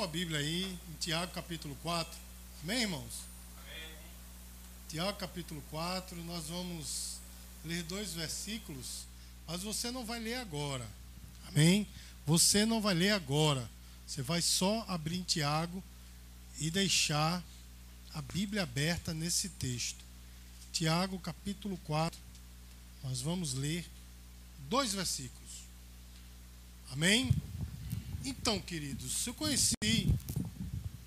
sua Bíblia aí, em Tiago capítulo 4. Amém, irmãos? Amém. Tiago capítulo 4, nós vamos ler dois versículos, mas você não vai ler agora. Amém? Você não vai ler agora. Você vai só abrir em Tiago e deixar a Bíblia aberta nesse texto. Tiago capítulo 4. Nós vamos ler dois versículos. Amém? Então, queridos, eu conheci.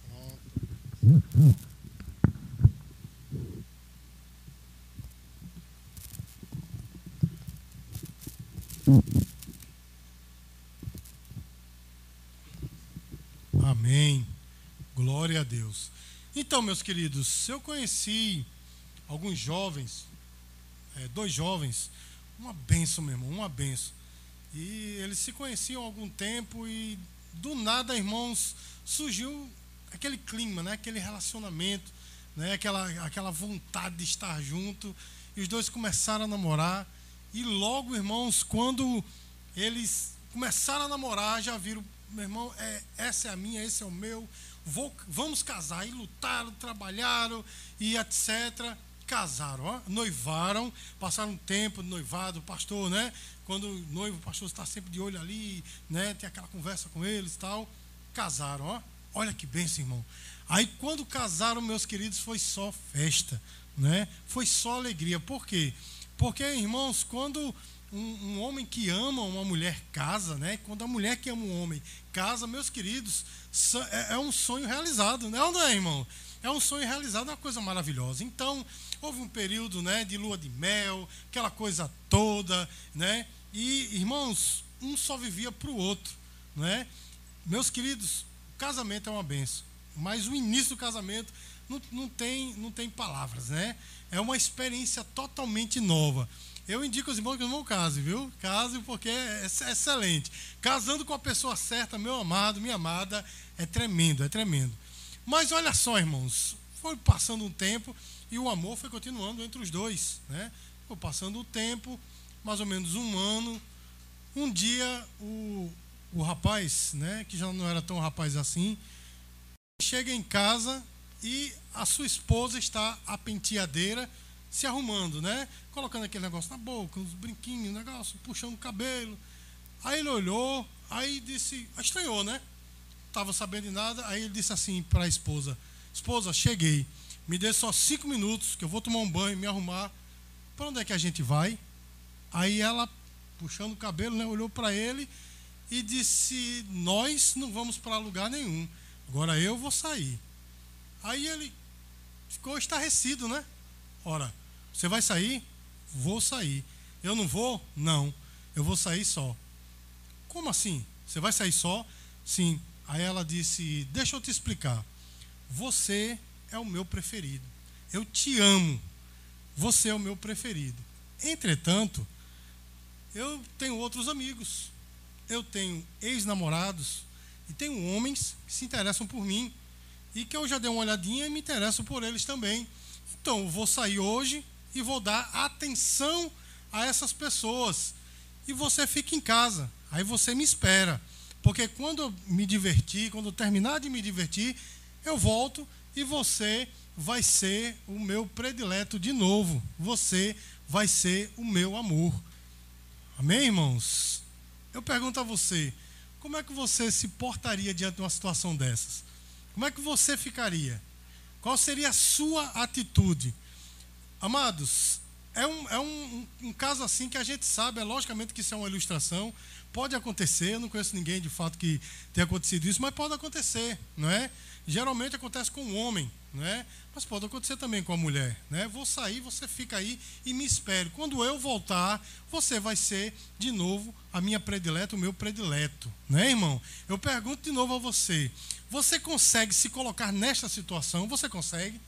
Pronto. Amém. Glória a Deus. Então, meus queridos, eu conheci alguns jovens, é, dois jovens, uma benção, meu irmão, uma benção. E eles se conheciam há algum tempo e do nada, irmãos, surgiu aquele clima, né? aquele relacionamento, né? aquela, aquela vontade de estar junto. E os dois começaram a namorar. E logo, irmãos, quando eles começaram a namorar, já viram, meu irmão, é, essa é a minha, esse é o meu, vou, vamos casar. E lutaram, trabalharam e etc casaram, ó, noivaram, passaram um tempo noivado, pastor, né? Quando o noivo, o pastor está sempre de olho ali, né? Tem aquela conversa com eles e tal. Casaram, ó. Olha que benção, irmão. Aí quando casaram, meus queridos, foi só festa, né? Foi só alegria. Por quê? Porque, irmãos, quando um, um, homem que ama uma mulher casa, né? Quando a mulher que ama um homem casa, meus queridos, é, é um sonho realizado, né? Ou não é, irmão? É um sonho realizado, é uma coisa maravilhosa. Então, houve um período né, de lua de mel, aquela coisa toda, né? E, irmãos, um só vivia para o outro, né? Meus queridos, o casamento é uma benção, mas o início do casamento não, não, tem, não tem palavras, né? É uma experiência totalmente nova. Eu indico aos irmãos que não casem, viu? Casem porque é, é excelente. Casando com a pessoa certa, meu amado, minha amada, é tremendo, é tremendo. Mas olha só, irmãos, foi passando um tempo e o amor foi continuando entre os dois. Né? Foi passando o tempo, mais ou menos um ano. Um dia o, o rapaz, né, que já não era tão rapaz assim, chega em casa e a sua esposa está à penteadeira se arrumando, né? Colocando aquele negócio na boca, uns brinquinhos, negócio, puxando o cabelo. Aí ele olhou, aí disse, estranhou, né? Estava sabendo de nada, aí ele disse assim para a esposa: Esposa, cheguei. Me dê só cinco minutos que eu vou tomar um banho, me arrumar. Para onde é que a gente vai? Aí ela, puxando o cabelo, né, olhou para ele e disse: Nós não vamos para lugar nenhum. Agora eu vou sair. Aí ele ficou estarrecido, né? Ora, você vai sair? Vou sair. Eu não vou? Não. Eu vou sair só. Como assim? Você vai sair só? Sim. Aí ela disse: Deixa eu te explicar. Você é o meu preferido. Eu te amo. Você é o meu preferido. Entretanto, eu tenho outros amigos. Eu tenho ex-namorados e tenho homens que se interessam por mim e que eu já dei uma olhadinha e me interesso por eles também. Então, eu vou sair hoje e vou dar atenção a essas pessoas. E você fica em casa. Aí você me espera. Porque quando eu me divertir, quando eu terminar de me divertir, eu volto e você vai ser o meu predileto de novo. Você vai ser o meu amor. Amém, irmãos? Eu pergunto a você, como é que você se portaria diante de uma situação dessas? Como é que você ficaria? Qual seria a sua atitude? Amados, é um, é um, um, caso assim que a gente sabe, é logicamente que isso é uma ilustração, pode acontecer, eu não conheço ninguém de fato que tenha acontecido isso, mas pode acontecer, não é? Geralmente acontece com o homem, né? Mas pode acontecer também com a mulher, né? Vou sair, você fica aí e me espere. Quando eu voltar, você vai ser de novo a minha predileta, o meu predileto, né, irmão? Eu pergunto de novo a você: você consegue se colocar nesta situação? Você consegue?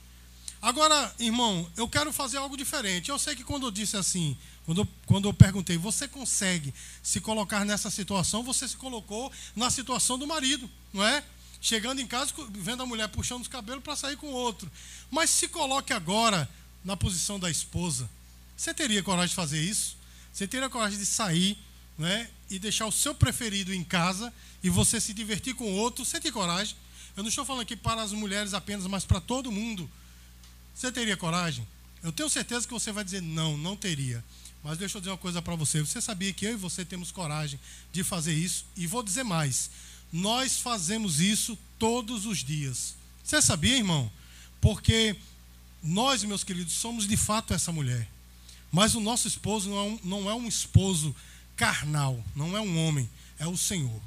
Agora, irmão, eu quero fazer algo diferente. Eu sei que quando eu disse assim, quando eu, quando eu perguntei, você consegue se colocar nessa situação? Você se colocou na situação do marido, não é? chegando em casa, vendo a mulher puxando os cabelos para sair com outro. Mas se coloque agora na posição da esposa. Você teria coragem de fazer isso? Você teria coragem de sair né, e deixar o seu preferido em casa e você se divertir com outro? Você tem coragem? Eu não estou falando aqui para as mulheres apenas, mas para todo mundo. Você teria coragem? Eu tenho certeza que você vai dizer não, não teria. Mas deixa eu dizer uma coisa para você. Você sabia que eu e você temos coragem de fazer isso? E vou dizer mais. Nós fazemos isso todos os dias. Você sabia, irmão? Porque nós, meus queridos, somos de fato essa mulher. Mas o nosso esposo não é um, não é um esposo carnal, não é um homem, é o Senhor.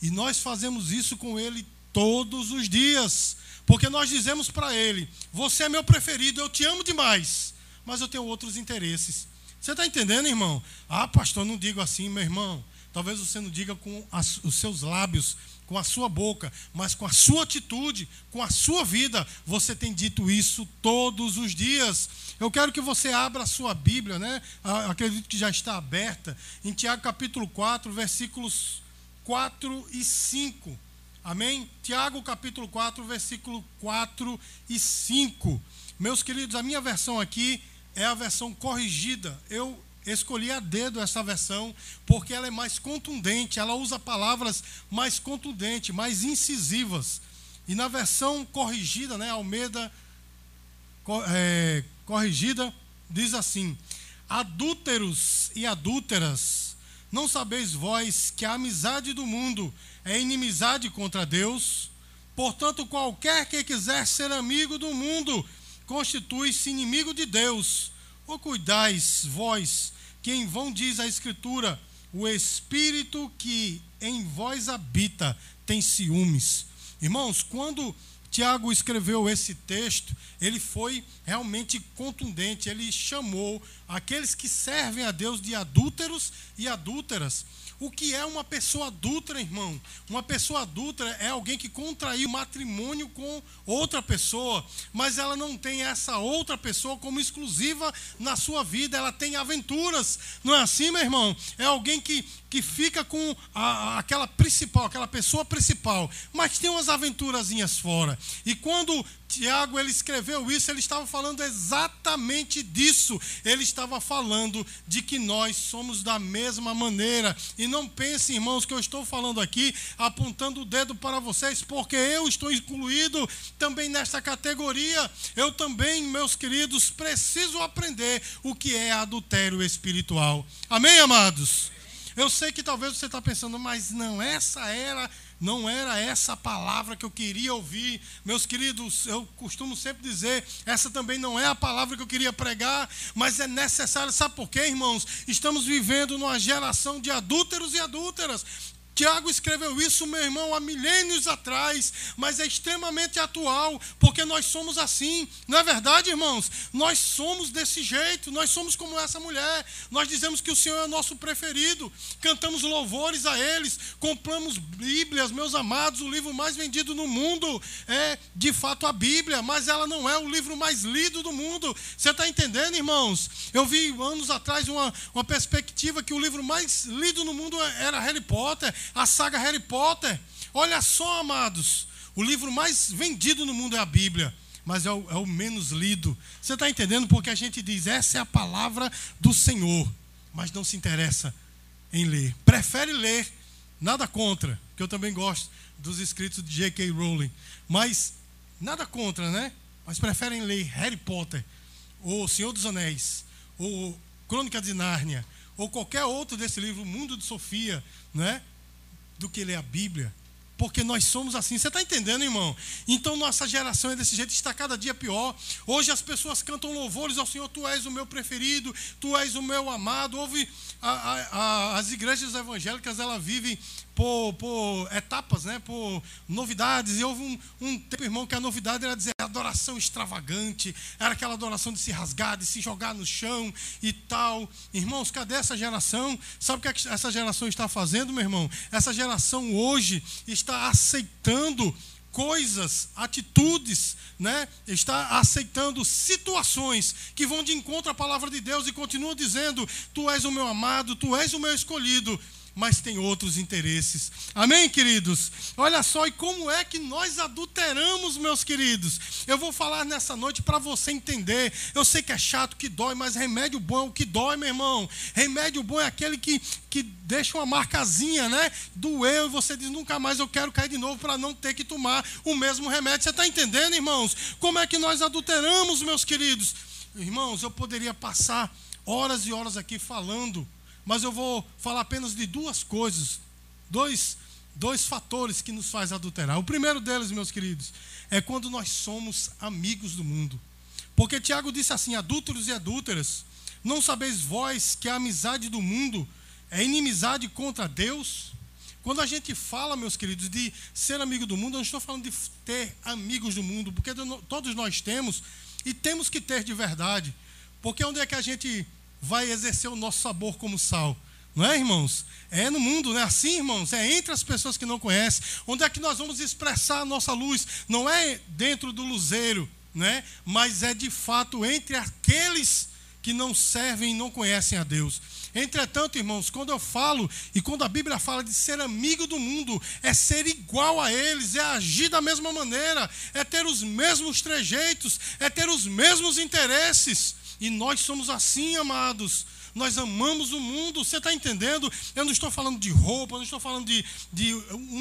E nós fazemos isso com ele todos os dias. Porque nós dizemos para ele: Você é meu preferido, eu te amo demais, mas eu tenho outros interesses. Você está entendendo, irmão? Ah, pastor, não digo assim, meu irmão. Talvez você não diga com as, os seus lábios, com a sua boca, mas com a sua atitude, com a sua vida, você tem dito isso todos os dias. Eu quero que você abra a sua Bíblia, né? Ah, acredito que já está aberta, em Tiago capítulo 4, versículos 4 e 5. Amém? Tiago capítulo 4, versículo 4 e 5. Meus queridos, a minha versão aqui é a versão corrigida. Eu escolhi a dedo essa versão porque ela é mais contundente, ela usa palavras mais contundentes, mais incisivas. E na versão corrigida, né, Almeida é, corrigida, diz assim: Adúlteros e adúlteras, não sabeis vós que a amizade do mundo é inimizade contra Deus? Portanto, qualquer que quiser ser amigo do mundo constitui-se inimigo de Deus. Ou cuidais vós, que em vão diz a Escritura, o Espírito que em vós habita tem ciúmes. Irmãos, quando Tiago escreveu esse texto, ele foi realmente contundente. Ele chamou aqueles que servem a Deus de adúlteros e adúlteras. O que é uma pessoa adulta, irmão? Uma pessoa adulta é alguém que contraiu matrimônio com outra pessoa, mas ela não tem essa outra pessoa como exclusiva na sua vida, ela tem aventuras. Não é assim, meu irmão? É alguém que, que fica com a, aquela principal, aquela pessoa principal, mas tem umas aventurazinhas fora. E quando Tiago ele escreveu isso, ele estava falando exatamente disso. Ele estava falando de que nós somos da mesma maneira. E não pense, irmãos, que eu estou falando aqui apontando o dedo para vocês, porque eu estou incluído também nesta categoria. Eu também, meus queridos, preciso aprender o que é adultério espiritual. Amém, amados? Eu sei que talvez você está pensando, mas não, essa era não era essa a palavra que eu queria ouvir. Meus queridos, eu costumo sempre dizer, essa também não é a palavra que eu queria pregar, mas é necessário. Sabe por quê, irmãos? Estamos vivendo numa geração de adúlteros e adúlteras. Tiago escreveu isso, meu irmão, há milênios atrás, mas é extremamente atual, porque nós somos assim, não é verdade, irmãos? Nós somos desse jeito, nós somos como essa mulher. Nós dizemos que o Senhor é nosso preferido, cantamos louvores a eles, compramos Bíblias, meus amados, o livro mais vendido no mundo é de fato a Bíblia, mas ela não é o livro mais lido do mundo. Você está entendendo, irmãos? Eu vi anos atrás uma, uma perspectiva que o livro mais lido no mundo era Harry Potter a saga Harry Potter. Olha só, amados, o livro mais vendido no mundo é a Bíblia, mas é o, é o menos lido. Você está entendendo? Porque a gente diz, essa é a palavra do Senhor, mas não se interessa em ler. Prefere ler, nada contra, que eu também gosto dos escritos de J.K. Rowling, mas nada contra, né? Mas preferem ler Harry Potter, ou Senhor dos Anéis, ou Crônica de Nárnia, ou qualquer outro desse livro, Mundo de Sofia, né? Do que ler a Bíblia. Porque nós somos assim. Você está entendendo, irmão? Então nossa geração é desse jeito, está cada dia pior. Hoje as pessoas cantam louvores ao Senhor, Tu és o meu preferido, Tu és o meu amado. Houve a, a, a, as igrejas evangélicas, elas vivem por, por, etapas, né? por novidades. E houve um, um, tempo, irmão, que a novidade era dizer adoração extravagante, era aquela adoração de se rasgar, de se jogar no chão e tal. Irmãos, cadê essa geração? Sabe o que, é essa geração está fazendo, meu irmão? Essa geração hoje está aceitando coisas, atitudes, né? Está aceitando situações que vão de encontro à palavra de Deus e continua dizendo: Tu és o meu amado, tu és o meu escolhido. Mas tem outros interesses. Amém, queridos? Olha só, e como é que nós adulteramos, meus queridos? Eu vou falar nessa noite para você entender. Eu sei que é chato, que dói, mas remédio bom é o que dói, meu irmão. Remédio bom é aquele que, que deixa uma marcazinha, né? Doeu e você diz: nunca mais eu quero cair de novo para não ter que tomar o mesmo remédio. Você está entendendo, irmãos? Como é que nós adulteramos, meus queridos? Irmãos, eu poderia passar horas e horas aqui falando mas eu vou falar apenas de duas coisas, dois, dois fatores que nos faz adulterar. O primeiro deles, meus queridos, é quando nós somos amigos do mundo. Porque Tiago disse assim: adúlteros e adúlteras, não sabeis vós que a amizade do mundo é inimizade contra Deus? Quando a gente fala, meus queridos, de ser amigo do mundo, eu não estou falando de ter amigos do mundo, porque todos nós temos e temos que ter de verdade. Porque onde é que a gente vai exercer o nosso sabor como sal. Não é, irmãos? É no mundo, não é assim, irmãos? É entre as pessoas que não conhecem. Onde é que nós vamos expressar a nossa luz? Não é dentro do luzeiro, né? mas é de fato entre aqueles que não servem e não conhecem a Deus. Entretanto, irmãos, quando eu falo e quando a Bíblia fala de ser amigo do mundo, é ser igual a eles, é agir da mesma maneira, é ter os mesmos trejeitos, é ter os mesmos interesses. E nós somos assim, amados. Nós amamos o mundo, você está entendendo? Eu não estou falando de roupa, eu não estou falando de, de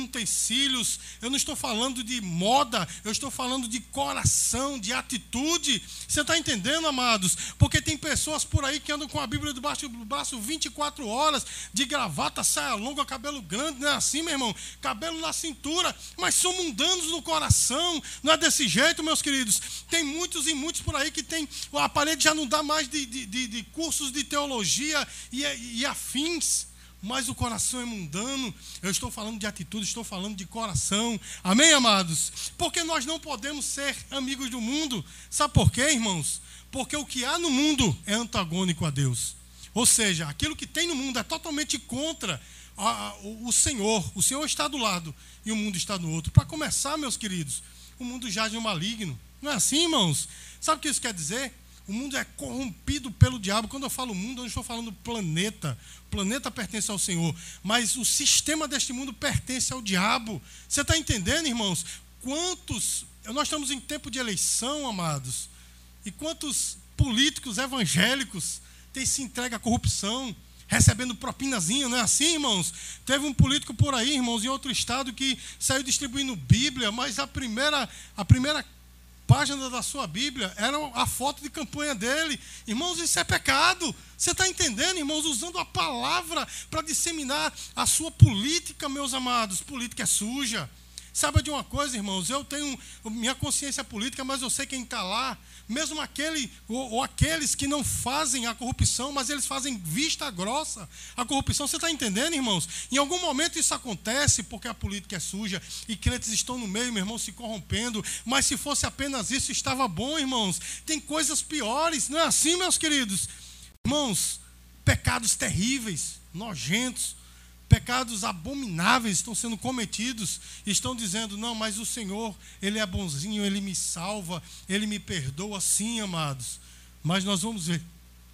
utensílios, eu não estou falando de moda, eu estou falando de coração, de atitude. Você está entendendo, amados? Porque tem pessoas por aí que andam com a Bíblia debaixo do braço 24 horas, de gravata, saia longa, cabelo grande, não é assim, meu irmão? Cabelo na cintura, mas são mundanos no coração, não é desse jeito, meus queridos. Tem muitos e muitos por aí que tem, a parede já não dá mais de, de, de, de cursos de teologia teologia e, e afins, mas o coração é mundano. Eu estou falando de atitude, estou falando de coração. Amém, amados? Porque nós não podemos ser amigos do mundo. Sabe por quê, irmãos? Porque o que há no mundo é antagônico a Deus. Ou seja, aquilo que tem no mundo é totalmente contra a, o Senhor. O Senhor está do lado e o mundo está do outro. Para começar, meus queridos, o mundo jaz no maligno. Não é assim, irmãos? Sabe o que isso quer dizer? O mundo é corrompido pelo diabo. Quando eu falo mundo, eu não estou falando planeta. O planeta pertence ao Senhor. Mas o sistema deste mundo pertence ao diabo. Você está entendendo, irmãos? Quantos. Nós estamos em tempo de eleição, amados. E quantos políticos evangélicos têm se entregue à corrupção? recebendo propinazinho, não é assim, irmãos? Teve um político por aí, irmãos, em outro estado que saiu distribuindo Bíblia, mas a primeira, a primeira página da sua Bíblia era a foto de campanha dele. Irmãos, isso é pecado. Você está entendendo, irmãos? Usando a palavra para disseminar a sua política, meus amados. Política é suja. Saiba de uma coisa, irmãos, eu tenho minha consciência política, mas eu sei quem está lá. Mesmo aquele ou, ou, aqueles que não fazem a corrupção, mas eles fazem vista grossa a corrupção. Você está entendendo, irmãos? Em algum momento isso acontece porque a política é suja e crentes estão no meio, meu irmão, se corrompendo. Mas se fosse apenas isso, estava bom, irmãos. Tem coisas piores, não é assim, meus queridos? Irmãos, pecados terríveis, nojentos pecados abomináveis estão sendo cometidos, estão dizendo: não, mas o Senhor, Ele é bonzinho, Ele me salva, Ele me perdoa, sim, amados. Mas nós vamos ver,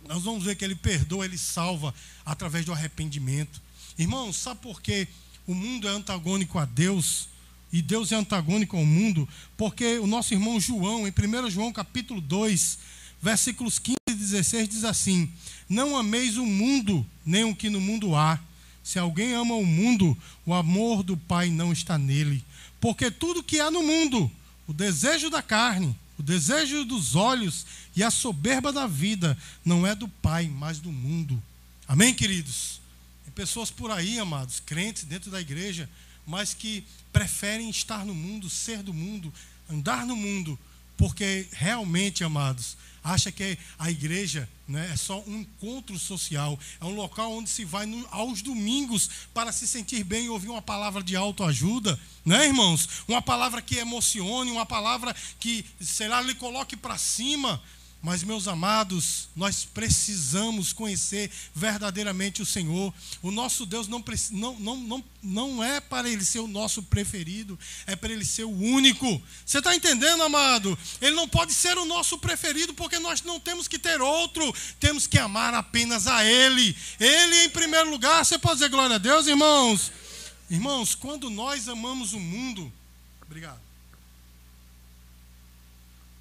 nós vamos ver que Ele perdoa, Ele salva através do arrependimento. Irmãos, sabe por que o mundo é antagônico a Deus? E Deus é antagônico ao mundo, porque o nosso irmão João, em 1 João capítulo 2, versículos 15 e 16, diz assim: Não ameis o mundo, nem o que no mundo há. Se alguém ama o mundo, o amor do Pai não está nele. Porque tudo que há no mundo, o desejo da carne, o desejo dos olhos e a soberba da vida, não é do Pai, mas do mundo. Amém, queridos? Tem pessoas por aí, amados, crentes dentro da igreja, mas que preferem estar no mundo, ser do mundo, andar no mundo, porque realmente, amados, acha que a igreja né, é só um encontro social, é um local onde se vai no, aos domingos para se sentir bem e ouvir uma palavra de autoajuda, né, irmãos? Uma palavra que emocione, uma palavra que, sei lá, lhe coloque para cima. Mas, meus amados, nós precisamos conhecer verdadeiramente o Senhor. O nosso Deus não, não, não, não, não é para ele ser o nosso preferido, é para ele ser o único. Você está entendendo, amado? Ele não pode ser o nosso preferido, porque nós não temos que ter outro, temos que amar apenas a Ele. Ele em primeiro lugar. Você pode dizer glória a Deus, irmãos? Irmãos, quando nós amamos o mundo, obrigado.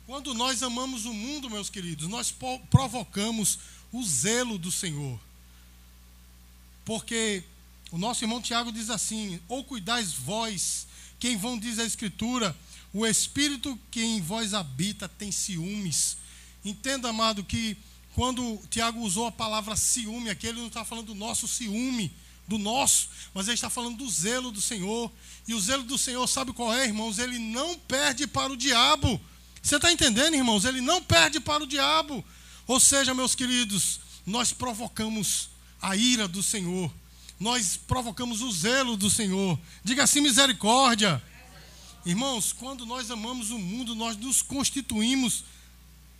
Quando nós amamos o mundo, meus queridos, nós provocamos o zelo do Senhor. Porque o nosso irmão Tiago diz assim: Ou cuidais vós, quem vão diz a Escritura, o Espírito que em vós habita tem ciúmes. Entenda, amado, que quando Tiago usou a palavra ciúme aqui, ele não está falando do nosso ciúme, do nosso, mas ele está falando do zelo do Senhor. E o zelo do Senhor, sabe qual é, irmãos? Ele não perde para o diabo. Você está entendendo, irmãos? Ele não perde para o diabo. Ou seja, meus queridos, nós provocamos a ira do Senhor. Nós provocamos o zelo do Senhor. Diga assim: misericórdia. Irmãos, quando nós amamos o mundo, nós nos constituímos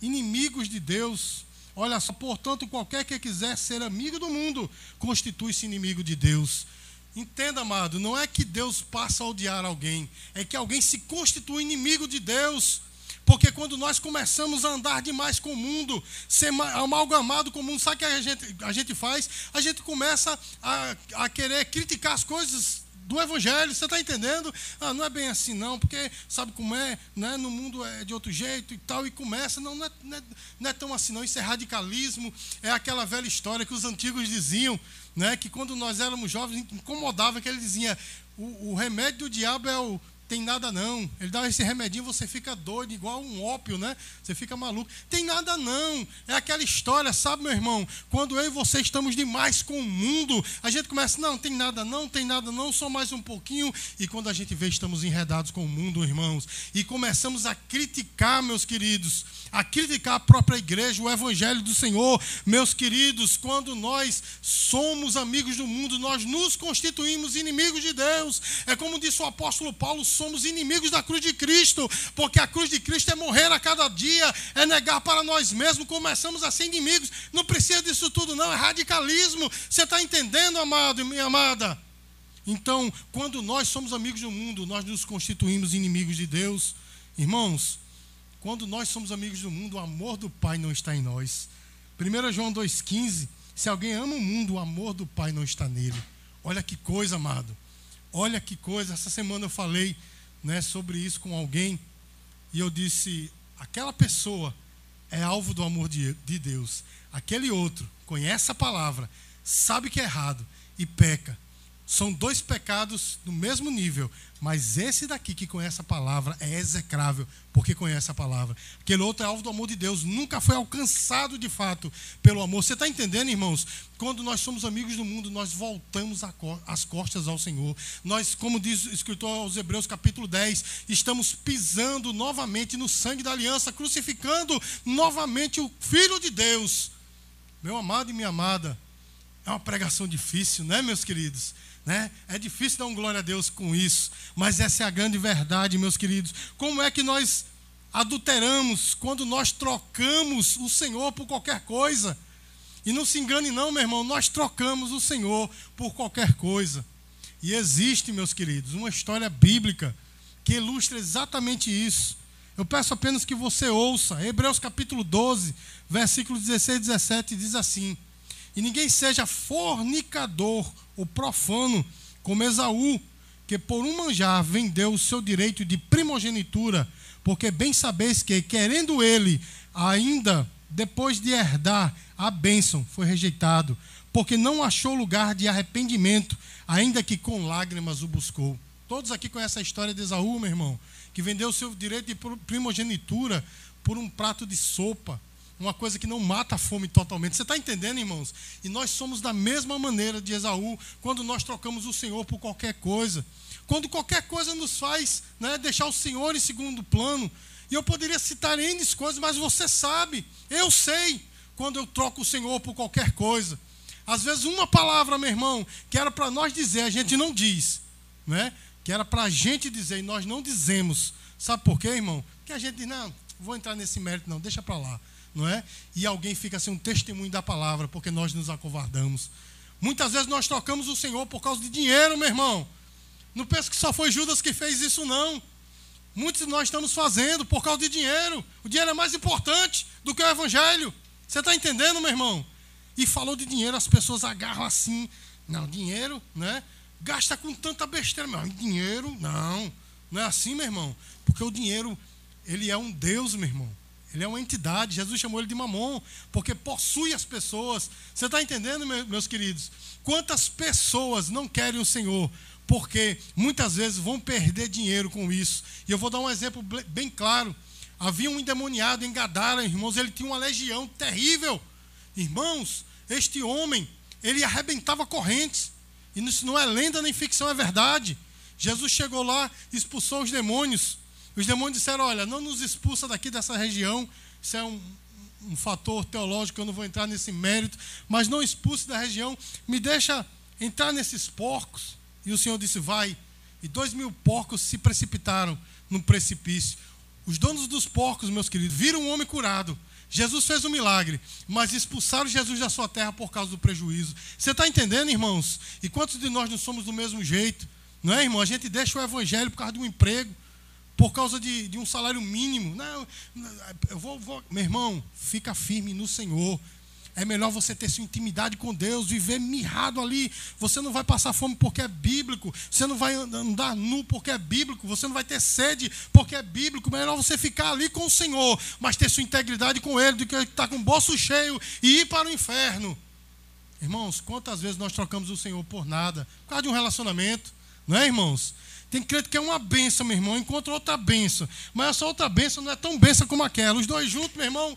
inimigos de Deus. Olha só, portanto, qualquer que quiser ser amigo do mundo, constitui-se inimigo de Deus. Entenda, amado, não é que Deus passa a odiar alguém, é que alguém se constitui inimigo de Deus. Porque quando nós começamos a andar demais com o mundo, ser amalgamado com o mundo, sabe o que a gente, a gente faz? A gente começa a, a querer criticar as coisas do Evangelho, você está entendendo? Ah, não é bem assim não, porque sabe como é, né? no mundo é de outro jeito e tal, e começa, não, não é, não, é, não é tão assim não, isso é radicalismo, é aquela velha história que os antigos diziam, né? que quando nós éramos jovens, incomodava que ele dizia, o, o remédio do diabo é o tem nada não. Ele dá esse remedinho, você fica doido, igual um ópio, né? Você fica maluco. Tem nada não. É aquela história, sabe, meu irmão? Quando eu e você estamos demais com o mundo, a gente começa, não, tem nada não, tem nada não, só mais um pouquinho. E quando a gente vê, estamos enredados com o mundo, irmãos. E começamos a criticar, meus queridos, a criticar a própria igreja, o evangelho do Senhor. Meus queridos, quando nós somos amigos do mundo, nós nos constituímos inimigos de Deus. É como disse o apóstolo Paulo, somos inimigos da cruz de Cristo, porque a cruz de Cristo é morrer a cada dia, é negar para nós mesmos, começamos a ser inimigos. Não precisa disso tudo, não, é radicalismo. Você está entendendo, amado e minha amada? Então, quando nós somos amigos do mundo, nós nos constituímos inimigos de Deus. Irmãos, quando nós somos amigos do mundo, o amor do Pai não está em nós. 1 João 2,15: Se alguém ama o mundo, o amor do Pai não está nele. Olha que coisa, amado. Olha que coisa, essa semana eu falei né, sobre isso com alguém e eu disse: aquela pessoa é alvo do amor de, de Deus, aquele outro conhece a palavra, sabe que é errado e peca. São dois pecados no mesmo nível, mas esse daqui que conhece a palavra é execrável, porque conhece a palavra. Aquele outro é alvo do amor de Deus, nunca foi alcançado de fato pelo amor. Você está entendendo, irmãos? Quando nós somos amigos do mundo, nós voltamos as costas ao Senhor. Nós, como diz o escritor aos Hebreus, capítulo 10, estamos pisando novamente no sangue da aliança, crucificando novamente o Filho de Deus. Meu amado e minha amada, é uma pregação difícil, né, meus queridos? Né? É difícil dar um glória a Deus com isso, mas essa é a grande verdade, meus queridos. Como é que nós adulteramos quando nós trocamos o Senhor por qualquer coisa? E não se engane, não, meu irmão, nós trocamos o Senhor por qualquer coisa. E existe, meus queridos, uma história bíblica que ilustra exatamente isso. Eu peço apenas que você ouça. Hebreus capítulo 12, versículo 16 e 17 diz assim: E ninguém seja fornicador o profano, como Esaú, que por um manjar vendeu o seu direito de primogenitura, porque bem sabeis que, querendo ele, ainda depois de herdar a bênção, foi rejeitado, porque não achou lugar de arrependimento, ainda que com lágrimas o buscou. Todos aqui conhecem a história de Esaú, meu irmão, que vendeu o seu direito de primogenitura por um prato de sopa uma coisa que não mata a fome totalmente. Você está entendendo, irmãos? E nós somos da mesma maneira de Esaú, quando nós trocamos o Senhor por qualquer coisa. Quando qualquer coisa nos faz né, deixar o Senhor em segundo plano. E eu poderia citar N coisas, mas você sabe, eu sei, quando eu troco o Senhor por qualquer coisa. Às vezes, uma palavra, meu irmão, que era para nós dizer, a gente não diz. Né? Que era para a gente dizer e nós não dizemos. Sabe por quê, irmão? Porque a gente diz, não, vou entrar nesse mérito, não, deixa para lá. Não é? E alguém fica sem um testemunho da palavra, porque nós nos acovardamos. Muitas vezes nós trocamos o Senhor por causa de dinheiro, meu irmão. Não penso que só foi Judas que fez isso, não. Muitos de nós estamos fazendo por causa de dinheiro. O dinheiro é mais importante do que o Evangelho. Você está entendendo, meu irmão? E falou de dinheiro, as pessoas agarram assim. Não, dinheiro, né? Gasta com tanta besteira. Mas dinheiro, não. Não é assim, meu irmão. Porque o dinheiro, ele é um Deus, meu irmão. Ele é uma entidade. Jesus chamou ele de mamon, porque possui as pessoas. Você está entendendo, meus queridos? Quantas pessoas não querem o Senhor? Porque muitas vezes vão perder dinheiro com isso. E eu vou dar um exemplo bem claro. Havia um endemoniado em Gadara, irmãos, ele tinha uma legião terrível. Irmãos, este homem, ele arrebentava correntes. E isso não é lenda nem ficção, é verdade. Jesus chegou lá, expulsou os demônios. Os demônios disseram: Olha, não nos expulsa daqui dessa região. Isso é um, um fator teológico, eu não vou entrar nesse mérito. Mas não expulse da região. Me deixa entrar nesses porcos. E o Senhor disse: Vai. E dois mil porcos se precipitaram no precipício. Os donos dos porcos, meus queridos, viram um homem curado. Jesus fez um milagre, mas expulsaram Jesus da sua terra por causa do prejuízo. Você está entendendo, irmãos? E quantos de nós não somos do mesmo jeito? Não é, irmão? A gente deixa o evangelho por causa de um emprego, por causa de, de um salário mínimo. Não, eu vou, vou. Meu irmão, fica firme no Senhor. É melhor você ter sua intimidade com Deus, viver mirrado ali. Você não vai passar fome porque é bíblico. Você não vai andar nu porque é bíblico. Você não vai ter sede porque é bíblico. Melhor você ficar ali com o Senhor, mas ter sua integridade com Ele, do que estar com o bolso cheio e ir para o inferno. Irmãos, quantas vezes nós trocamos o Senhor por nada? Por causa de um relacionamento. Não é, irmãos? Tem crente que é uma benção, meu irmão, encontra outra benção. Mas essa outra benção não é tão benção como aquela. Os dois juntos, meu irmão,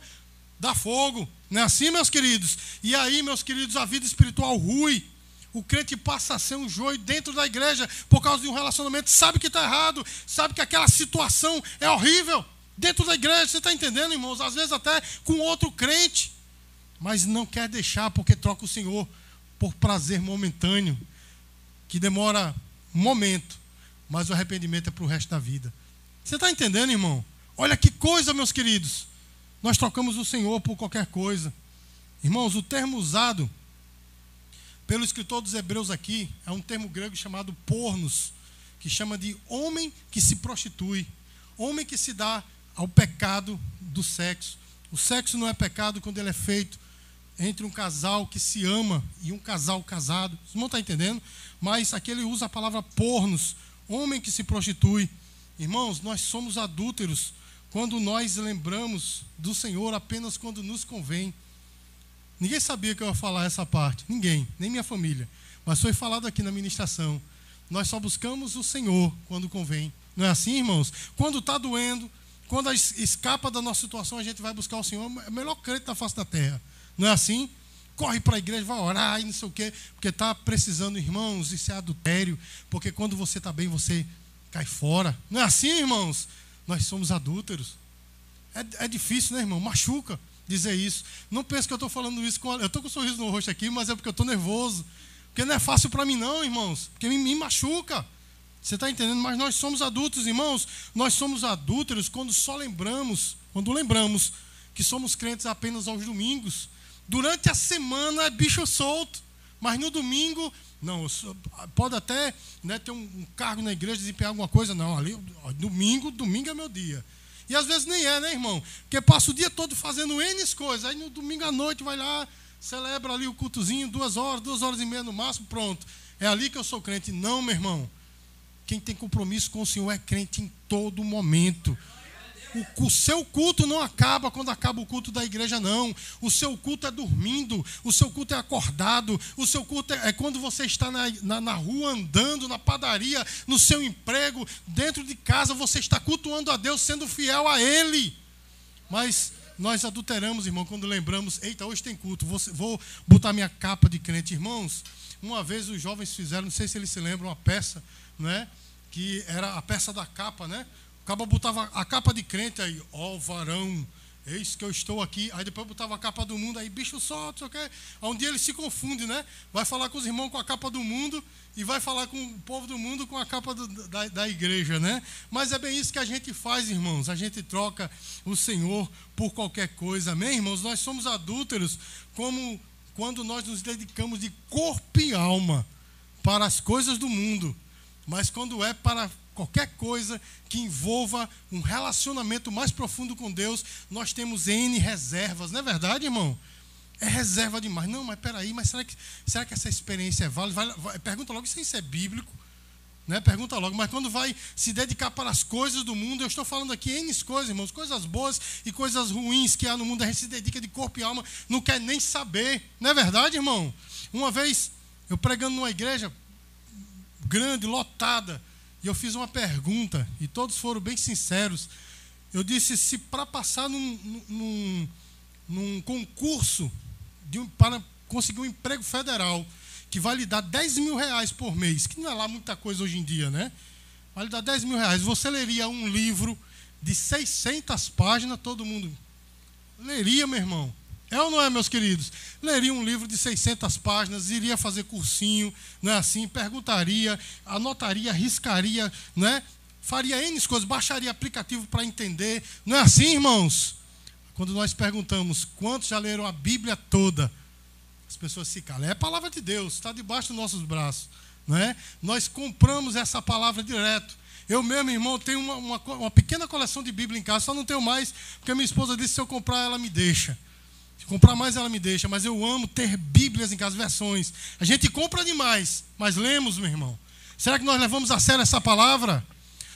dá fogo. Não é assim, meus queridos? E aí, meus queridos, a vida espiritual rui. O crente passa a ser um joio dentro da igreja por causa de um relacionamento, sabe que está errado, sabe que aquela situação é horrível dentro da igreja. Você está entendendo, irmãos? Às vezes até com outro crente, mas não quer deixar porque troca o Senhor por prazer momentâneo, que demora um momento, mas o arrependimento é para o resto da vida. Você está entendendo, irmão? Olha que coisa, meus queridos. Nós trocamos o Senhor por qualquer coisa. Irmãos, o termo usado pelo escritor dos Hebreus aqui é um termo grego chamado pornos, que chama de homem que se prostitui, homem que se dá ao pecado do sexo. O sexo não é pecado quando ele é feito entre um casal que se ama e um casal casado. Vocês não estão entendendo? Mas aqui ele usa a palavra pornos, homem que se prostitui. Irmãos, nós somos adúlteros quando nós lembramos do Senhor apenas quando nos convém. Ninguém sabia que eu ia falar essa parte, ninguém, nem minha família. Mas foi falado aqui na ministração. Nós só buscamos o Senhor quando convém. Não é assim, irmãos? Quando está doendo, quando escapa da nossa situação, a gente vai buscar o Senhor. É o melhor crente da face da terra. Não é assim? Corre para a igreja, vai orar e não sei o quê, porque está precisando, irmãos, isso é adultério. Porque quando você está bem, você cai fora. Não é assim, irmãos? Nós somos adúlteros. É, é difícil, né, irmão? Machuca dizer isso. Não pense que eu estou falando isso com. Eu estou com um sorriso no rosto aqui, mas é porque eu estou nervoso. Porque não é fácil para mim, não, irmãos. Porque me, me machuca. Você está entendendo? Mas nós somos adultos, irmãos. Nós somos adúlteros quando só lembramos, quando lembramos que somos crentes apenas aos domingos. Durante a semana é bicho solto. Mas no domingo não, pode até né, ter um, um, cargo na igreja, desempenhar alguma coisa. Não, ali, domingo, domingo é meu dia. E às vezes nem é, né, irmão? Porque passa o dia todo fazendo N coisas. Aí no domingo à noite vai lá, celebra ali o cultozinho, duas horas, duas horas e meia no máximo, pronto. É ali que eu sou crente. Não, meu irmão. Quem tem compromisso com o Senhor é crente em todo momento. O, o, seu culto não acaba quando acaba o culto da igreja, não. O seu culto é dormindo, o seu culto é acordado, o seu culto é, é quando você está na, na, na, rua andando, na padaria, no seu emprego, dentro de casa, você está cultuando a Deus, sendo fiel a Ele. Mas nós adulteramos, irmão, quando lembramos, eita, hoje tem culto, vou, vou botar minha capa de crente. Irmãos, uma vez os jovens fizeram, não sei se eles se lembram, uma peça, né? Que era a peça da capa, né? Cabo botava a capa de crente aí, ó, varão Eis que eu estou aqui. Aí depois botava a capa do mundo, aí bicho solto, sei o um dia ele se confunde, né? Vai falar com os irmãos com a capa do mundo e vai falar com o povo do mundo com a capa do, da, da igreja, né? Mas é bem isso que a gente faz, irmãos. A gente troca o Senhor por qualquer coisa, amém, irmãos? Nós somos adúlteros como quando nós nos dedicamos de corpo e alma para as coisas do mundo. Mas quando é para qualquer coisa que envolva um relacionamento mais profundo com Deus, nós temos N reservas, não é verdade, irmão? É reserva demais. Não, mas peraí, mas será que, será que essa experiência é válida? Vai, vai, pergunta logo isso é bíblico. Né? Pergunta logo. Mas quando vai se dedicar para as coisas do mundo, eu estou falando aqui N coisas, irmãos, coisas boas e coisas ruins que há no mundo, a gente se dedica de corpo e alma, não quer nem saber. Não é verdade, irmão? Uma vez, eu pregando numa igreja grande, lotada, e eu fiz uma pergunta, e todos foram bem sinceros. Eu disse: se para passar num, num, num concurso um, para conseguir um emprego federal, que vai lhe dar 10 mil reais por mês, que não é lá muita coisa hoje em dia, né? Vai lhe dar 10 mil reais. Você leria um livro de 600 páginas, todo mundo leria, meu irmão. É ou não é, meus queridos? Leria um livro de 600 páginas, iria fazer cursinho, não é assim? Perguntaria, anotaria, riscaria, não é? Faria N coisas, baixaria aplicativo para entender. Não é assim, irmãos? Quando nós perguntamos quantos já leram a Bíblia toda, as pessoas se calam. É a palavra de Deus, está debaixo dos nossos braços. Não é? Nós compramos essa palavra direto. Eu mesmo, irmão, tenho uma, uma, uma pequena coleção de Bíblia em casa, só não tenho mais, porque minha esposa disse que se eu comprar, ela me deixa. Se comprar mais, ela me deixa. Mas eu amo ter Bíblias em casa, versões. A gente compra demais, mas lemos, meu irmão. Será que nós levamos a sério essa palavra?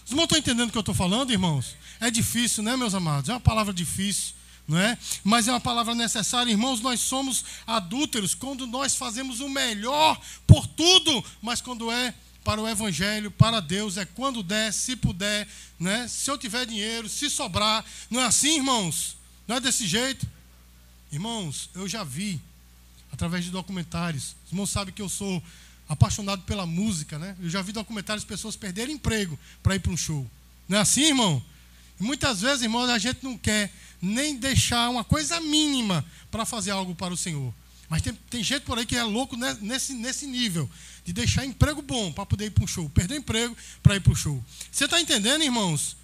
Os irmãos estão entendendo o que eu estou falando, irmãos? É difícil, né, meus amados? É uma palavra difícil, não é? Mas é uma palavra necessária. Irmãos, nós somos adúlteros quando nós fazemos o melhor por tudo, mas quando é para o evangelho, para Deus, é quando der, se puder, né? Se eu tiver dinheiro, se sobrar. Não é assim, irmãos? Não é desse jeito? Irmãos, eu já vi, através de documentários, os irmãos sabem que eu sou apaixonado pela música, né? Eu já vi documentários de pessoas perderem emprego para ir para um show. Não é assim, irmão? E muitas vezes, irmãos, a gente não quer nem deixar uma coisa mínima para fazer algo para o Senhor. Mas tem, tem gente por aí que é louco nesse, nesse nível, de deixar emprego bom para poder ir para um show, perder emprego para ir para o show. Você está entendendo, irmãos?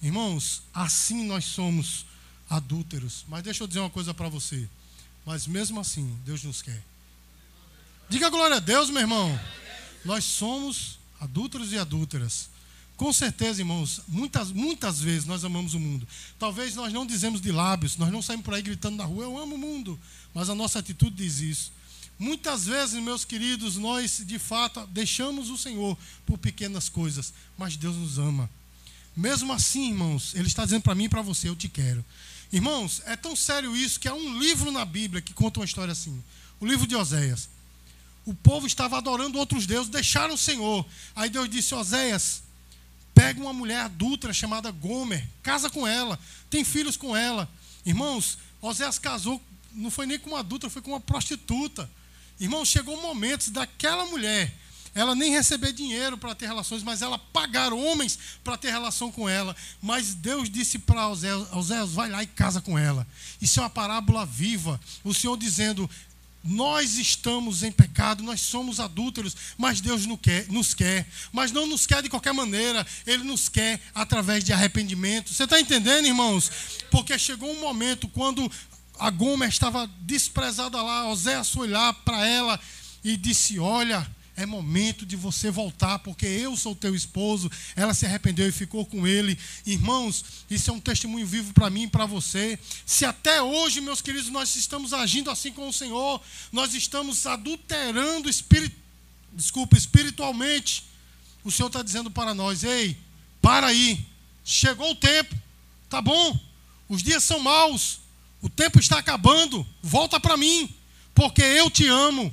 Irmãos, assim nós somos adúlteros. Mas deixa eu dizer uma coisa para você. Mas mesmo assim, Deus nos quer. Diga glória a Deus, meu irmão. Nós somos adúlteros e adúlteras. Com certeza, irmãos, muitas, muitas vezes nós amamos o mundo. Talvez nós não dizemos de lábios, nós não saímos por aí gritando na rua, eu amo o mundo. Mas a nossa atitude diz isso. Muitas vezes, meus queridos, nós de fato deixamos o Senhor por pequenas coisas, mas Deus nos ama. Mesmo assim, irmãos, Ele está dizendo para mim e para você: Eu te quero. Irmãos, é tão sério isso que há um livro na Bíblia que conta uma história assim. O livro de Oséias. O povo estava adorando outros deuses, deixaram o Senhor. Aí Deus disse: Oséias, pega uma mulher adulta chamada Gomer, casa com ela, tem filhos com ela. Irmãos, Oséias casou, não foi nem com uma adulta, foi com uma prostituta. Irmãos, chegou momentos daquela mulher ela nem receber dinheiro para ter relações, mas ela pagar homens para ter relação com ela. Mas Deus disse para Oséias, vai lá e casa com ela. Isso é uma parábola viva. O Senhor dizendo, nós estamos em pecado, nós somos adúlteros, mas Deus nos quer, nos quer. Mas não nos quer de qualquer maneira, Ele nos quer através de arrependimento. Você está entendendo, irmãos? Porque chegou um momento quando a Gomer estava desprezada lá, Oséias foi lá para ela e disse: Olha, é momento de você voltar, porque eu sou teu esposo. Ela se arrependeu e ficou com ele. Irmãos, isso é um testemunho vivo para mim e para você. Se até hoje, meus queridos, nós estamos agindo assim com o Senhor, nós estamos adulterando espirit... Desculpa, espiritualmente. O Senhor está dizendo para nós: ei, para aí. Chegou o tempo. Tá bom. Os dias são maus. O tempo está acabando. Volta para mim, porque eu te amo.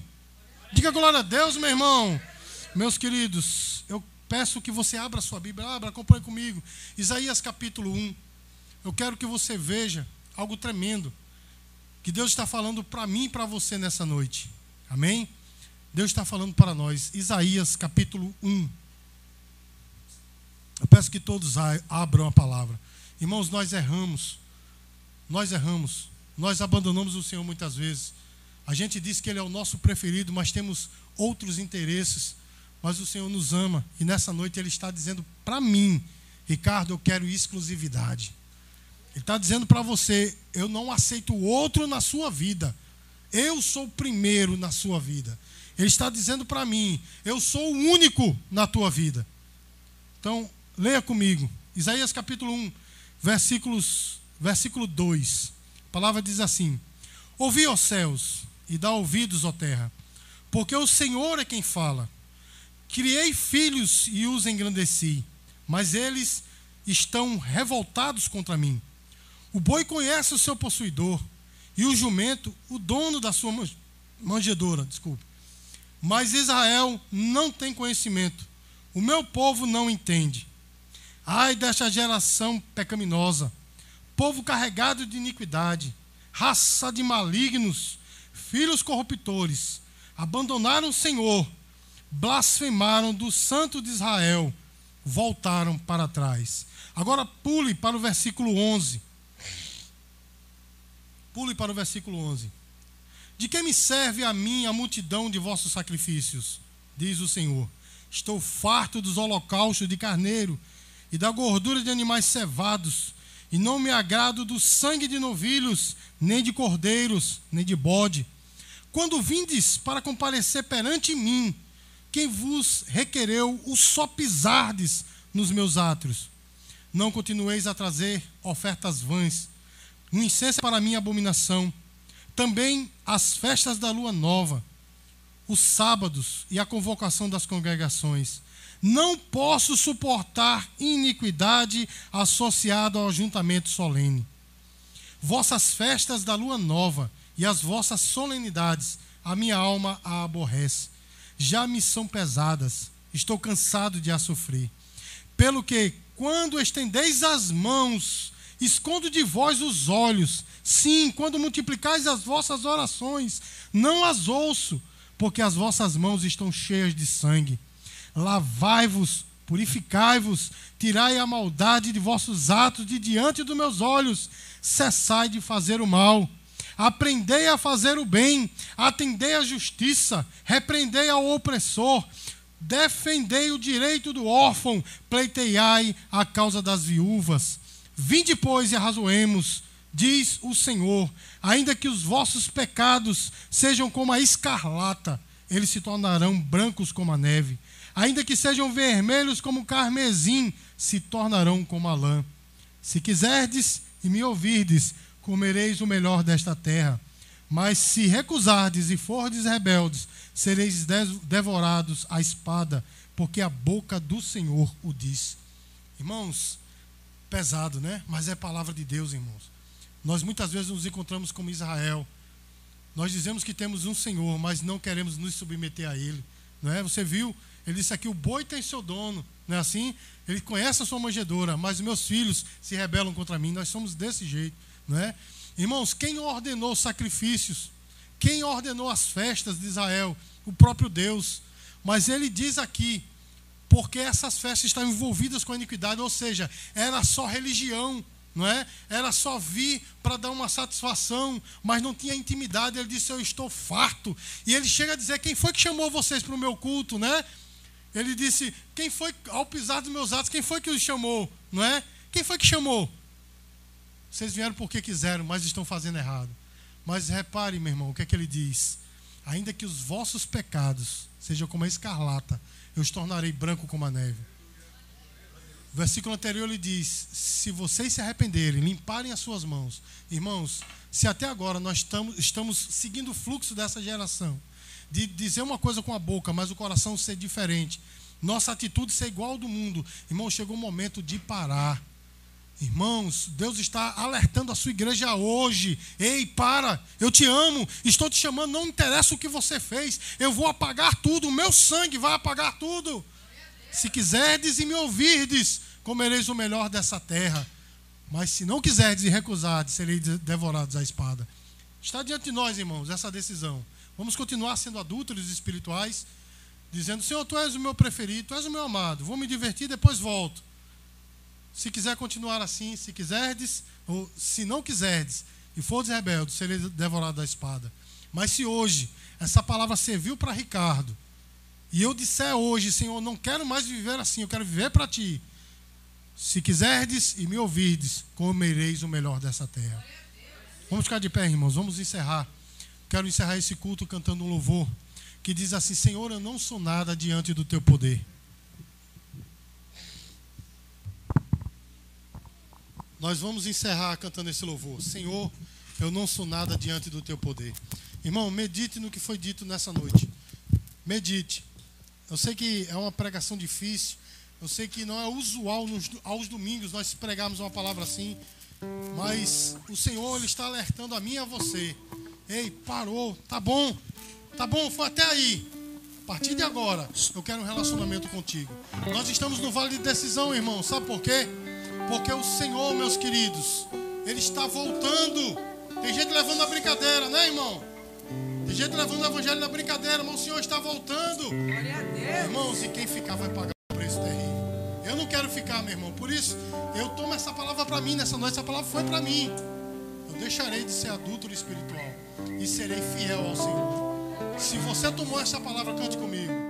Diga glória a Deus, meu irmão. Meus queridos, eu peço que você abra sua Bíblia, abra, acompanhe comigo. Isaías capítulo 1. Eu quero que você veja algo tremendo que Deus está falando para mim e para você nessa noite. Amém? Deus está falando para nós. Isaías capítulo 1. Eu peço que todos abram a palavra. Irmãos, nós erramos nós erramos, nós abandonamos o Senhor muitas vezes. A gente diz que Ele é o nosso preferido, mas temos outros interesses. Mas o Senhor nos ama e nessa noite Ele está dizendo para mim, Ricardo, eu quero exclusividade. Ele está dizendo para você: eu não aceito outro na sua vida. Eu sou o primeiro na sua vida. Ele está dizendo para mim: eu sou o único na tua vida. Então, leia comigo. Isaías capítulo 1, versículos, versículo 2. A palavra diz assim: Ouvi, ó céus, e dá ouvidos, ó terra, porque o Senhor é quem fala. Criei filhos e os engrandeci, mas eles estão revoltados contra mim. O boi conhece o seu possuidor, e o jumento, o dono da sua manjedoura, desculpe. Mas Israel não tem conhecimento. O meu povo não entende. Ai desta geração pecaminosa, povo carregado de iniquidade, raça de malignos, filhos corruptores, abandonaram o Senhor, blasfemaram do Santo de Israel, voltaram para trás. Agora pule para o versículo 11. Pule para o versículo 11. De que me serve a mim a multidão de vossos sacrifícios? Diz o Senhor. Estou farto dos holocaustos de carneiro e da gordura de animais cevados, e não me agrado do sangue de novilhos, nem de cordeiros, nem de bode. Quando vindes para comparecer perante mim, quem vos requereu o só pisardes nos meus átrios? Não continueis a trazer ofertas vãs, um incenso para minha abominação também as festas da lua nova, os sábados e a convocação das congregações. Não posso suportar iniquidade associada ao ajuntamento solene. Vossas festas da lua nova e as vossas solenidades, a minha alma a aborrece. Já me são pesadas, estou cansado de a sofrer. Pelo que, quando estendeis as mãos, escondo de vós os olhos, Sim, quando multiplicais as vossas orações, não as ouço, porque as vossas mãos estão cheias de sangue. Lavai-vos, purificai-vos, tirai a maldade de vossos atos de diante dos meus olhos, cessai de fazer o mal. Aprendei a fazer o bem, atendei a justiça, repreendei ao opressor, defendei o direito do órfão, pleiteiai a causa das viúvas. Vinde, pois, e arrazoemos diz o Senhor: ainda que os vossos pecados sejam como a escarlata, eles se tornarão brancos como a neve. Ainda que sejam vermelhos como carmesim, se tornarão como a lã. Se quiserdes e me ouvirdes, comereis o melhor desta terra. Mas se recusardes e fordes rebeldes, sereis devorados à espada, porque a boca do Senhor o diz. Irmãos, pesado, né? Mas é palavra de Deus, irmãos. Nós muitas vezes nos encontramos como Israel. Nós dizemos que temos um Senhor, mas não queremos nos submeter a Ele. Não é? Você viu? Ele disse aqui: o boi tem seu dono. Não é assim? Ele conhece a sua manjedoura, mas meus filhos se rebelam contra mim. Nós somos desse jeito. Não é? Irmãos, quem ordenou os sacrifícios? Quem ordenou as festas de Israel? O próprio Deus. Mas ele diz aqui, porque essas festas estavam envolvidas com a iniquidade, ou seja, era só religião não é? Era só vir para dar uma satisfação, mas não tinha intimidade. Ele disse: Eu estou farto. E ele chega a dizer: Quem foi que chamou vocês para o meu culto, né? Ele disse: Quem foi, ao pisar dos meus atos, quem foi que os chamou, não é? Quem foi que chamou? Vocês vieram porque quiseram, mas estão fazendo errado. Mas repare, meu irmão, o que é que ele diz? Ainda que os vossos pecados sejam como a escarlata, eu os tornarei branco como a neve. O versículo anterior ele diz: Se vocês se arrependerem, limparem as suas mãos. Irmãos, se até agora nós estamos, estamos seguindo o fluxo dessa geração, de dizer uma coisa com a boca, mas o coração ser diferente, nossa atitude ser igual ao do mundo, irmãos, chegou o momento de parar. Irmãos, Deus está alertando a sua igreja hoje. Ei, para, eu te amo, estou te chamando, não interessa o que você fez, eu vou apagar tudo, o meu sangue vai apagar tudo. Se quiserdes e me ouvirdes, comereis o melhor dessa terra. Mas se não quiserdes e recusardes, sereis devorados à espada. Está diante de nós, irmãos, essa decisão. Vamos continuar sendo adúlteros espirituais, dizendo: Senhor, tu és o meu preferido, tu és o meu amado, vou me divertir, depois volto. Se quiser continuar assim, se quiserdes, ou se não quiserdes, e fordes rebeldes, serei devorado da espada. Mas se hoje essa palavra serviu para Ricardo, e eu disser hoje, Senhor, não quero mais viver assim, eu quero viver para ti. Se quiserdes e me ouvirdes, comereis o melhor dessa terra. Vamos ficar de pé, irmãos, vamos encerrar. Quero encerrar esse culto cantando um louvor que diz assim: Senhor, eu não sou nada diante do teu poder. Nós vamos encerrar cantando esse louvor. Senhor, eu não sou nada diante do teu poder. Irmão, medite no que foi dito nessa noite. Medite. Eu sei que é uma pregação difícil. Eu sei que não é usual nos, aos domingos nós pregarmos uma palavra assim. Mas o Senhor ele está alertando a mim e a você. Ei, parou, tá bom, tá bom, foi até aí. A partir de agora, eu quero um relacionamento contigo. Nós estamos no vale de decisão, irmão. Sabe por quê? Porque o Senhor, meus queridos, Ele está voltando. Tem gente levando a brincadeira, né, irmão? Tem gente levando o evangelho na brincadeira, mas o Senhor está voltando. Irmãos, e quem ficar vai pagar o preço terrível. Eu não quero ficar, meu irmão. Por isso, eu tomo essa palavra para mim nessa noite. Essa palavra foi para mim. Eu deixarei de ser adulto espiritual e serei fiel ao Senhor. Se você tomou essa palavra, cante comigo.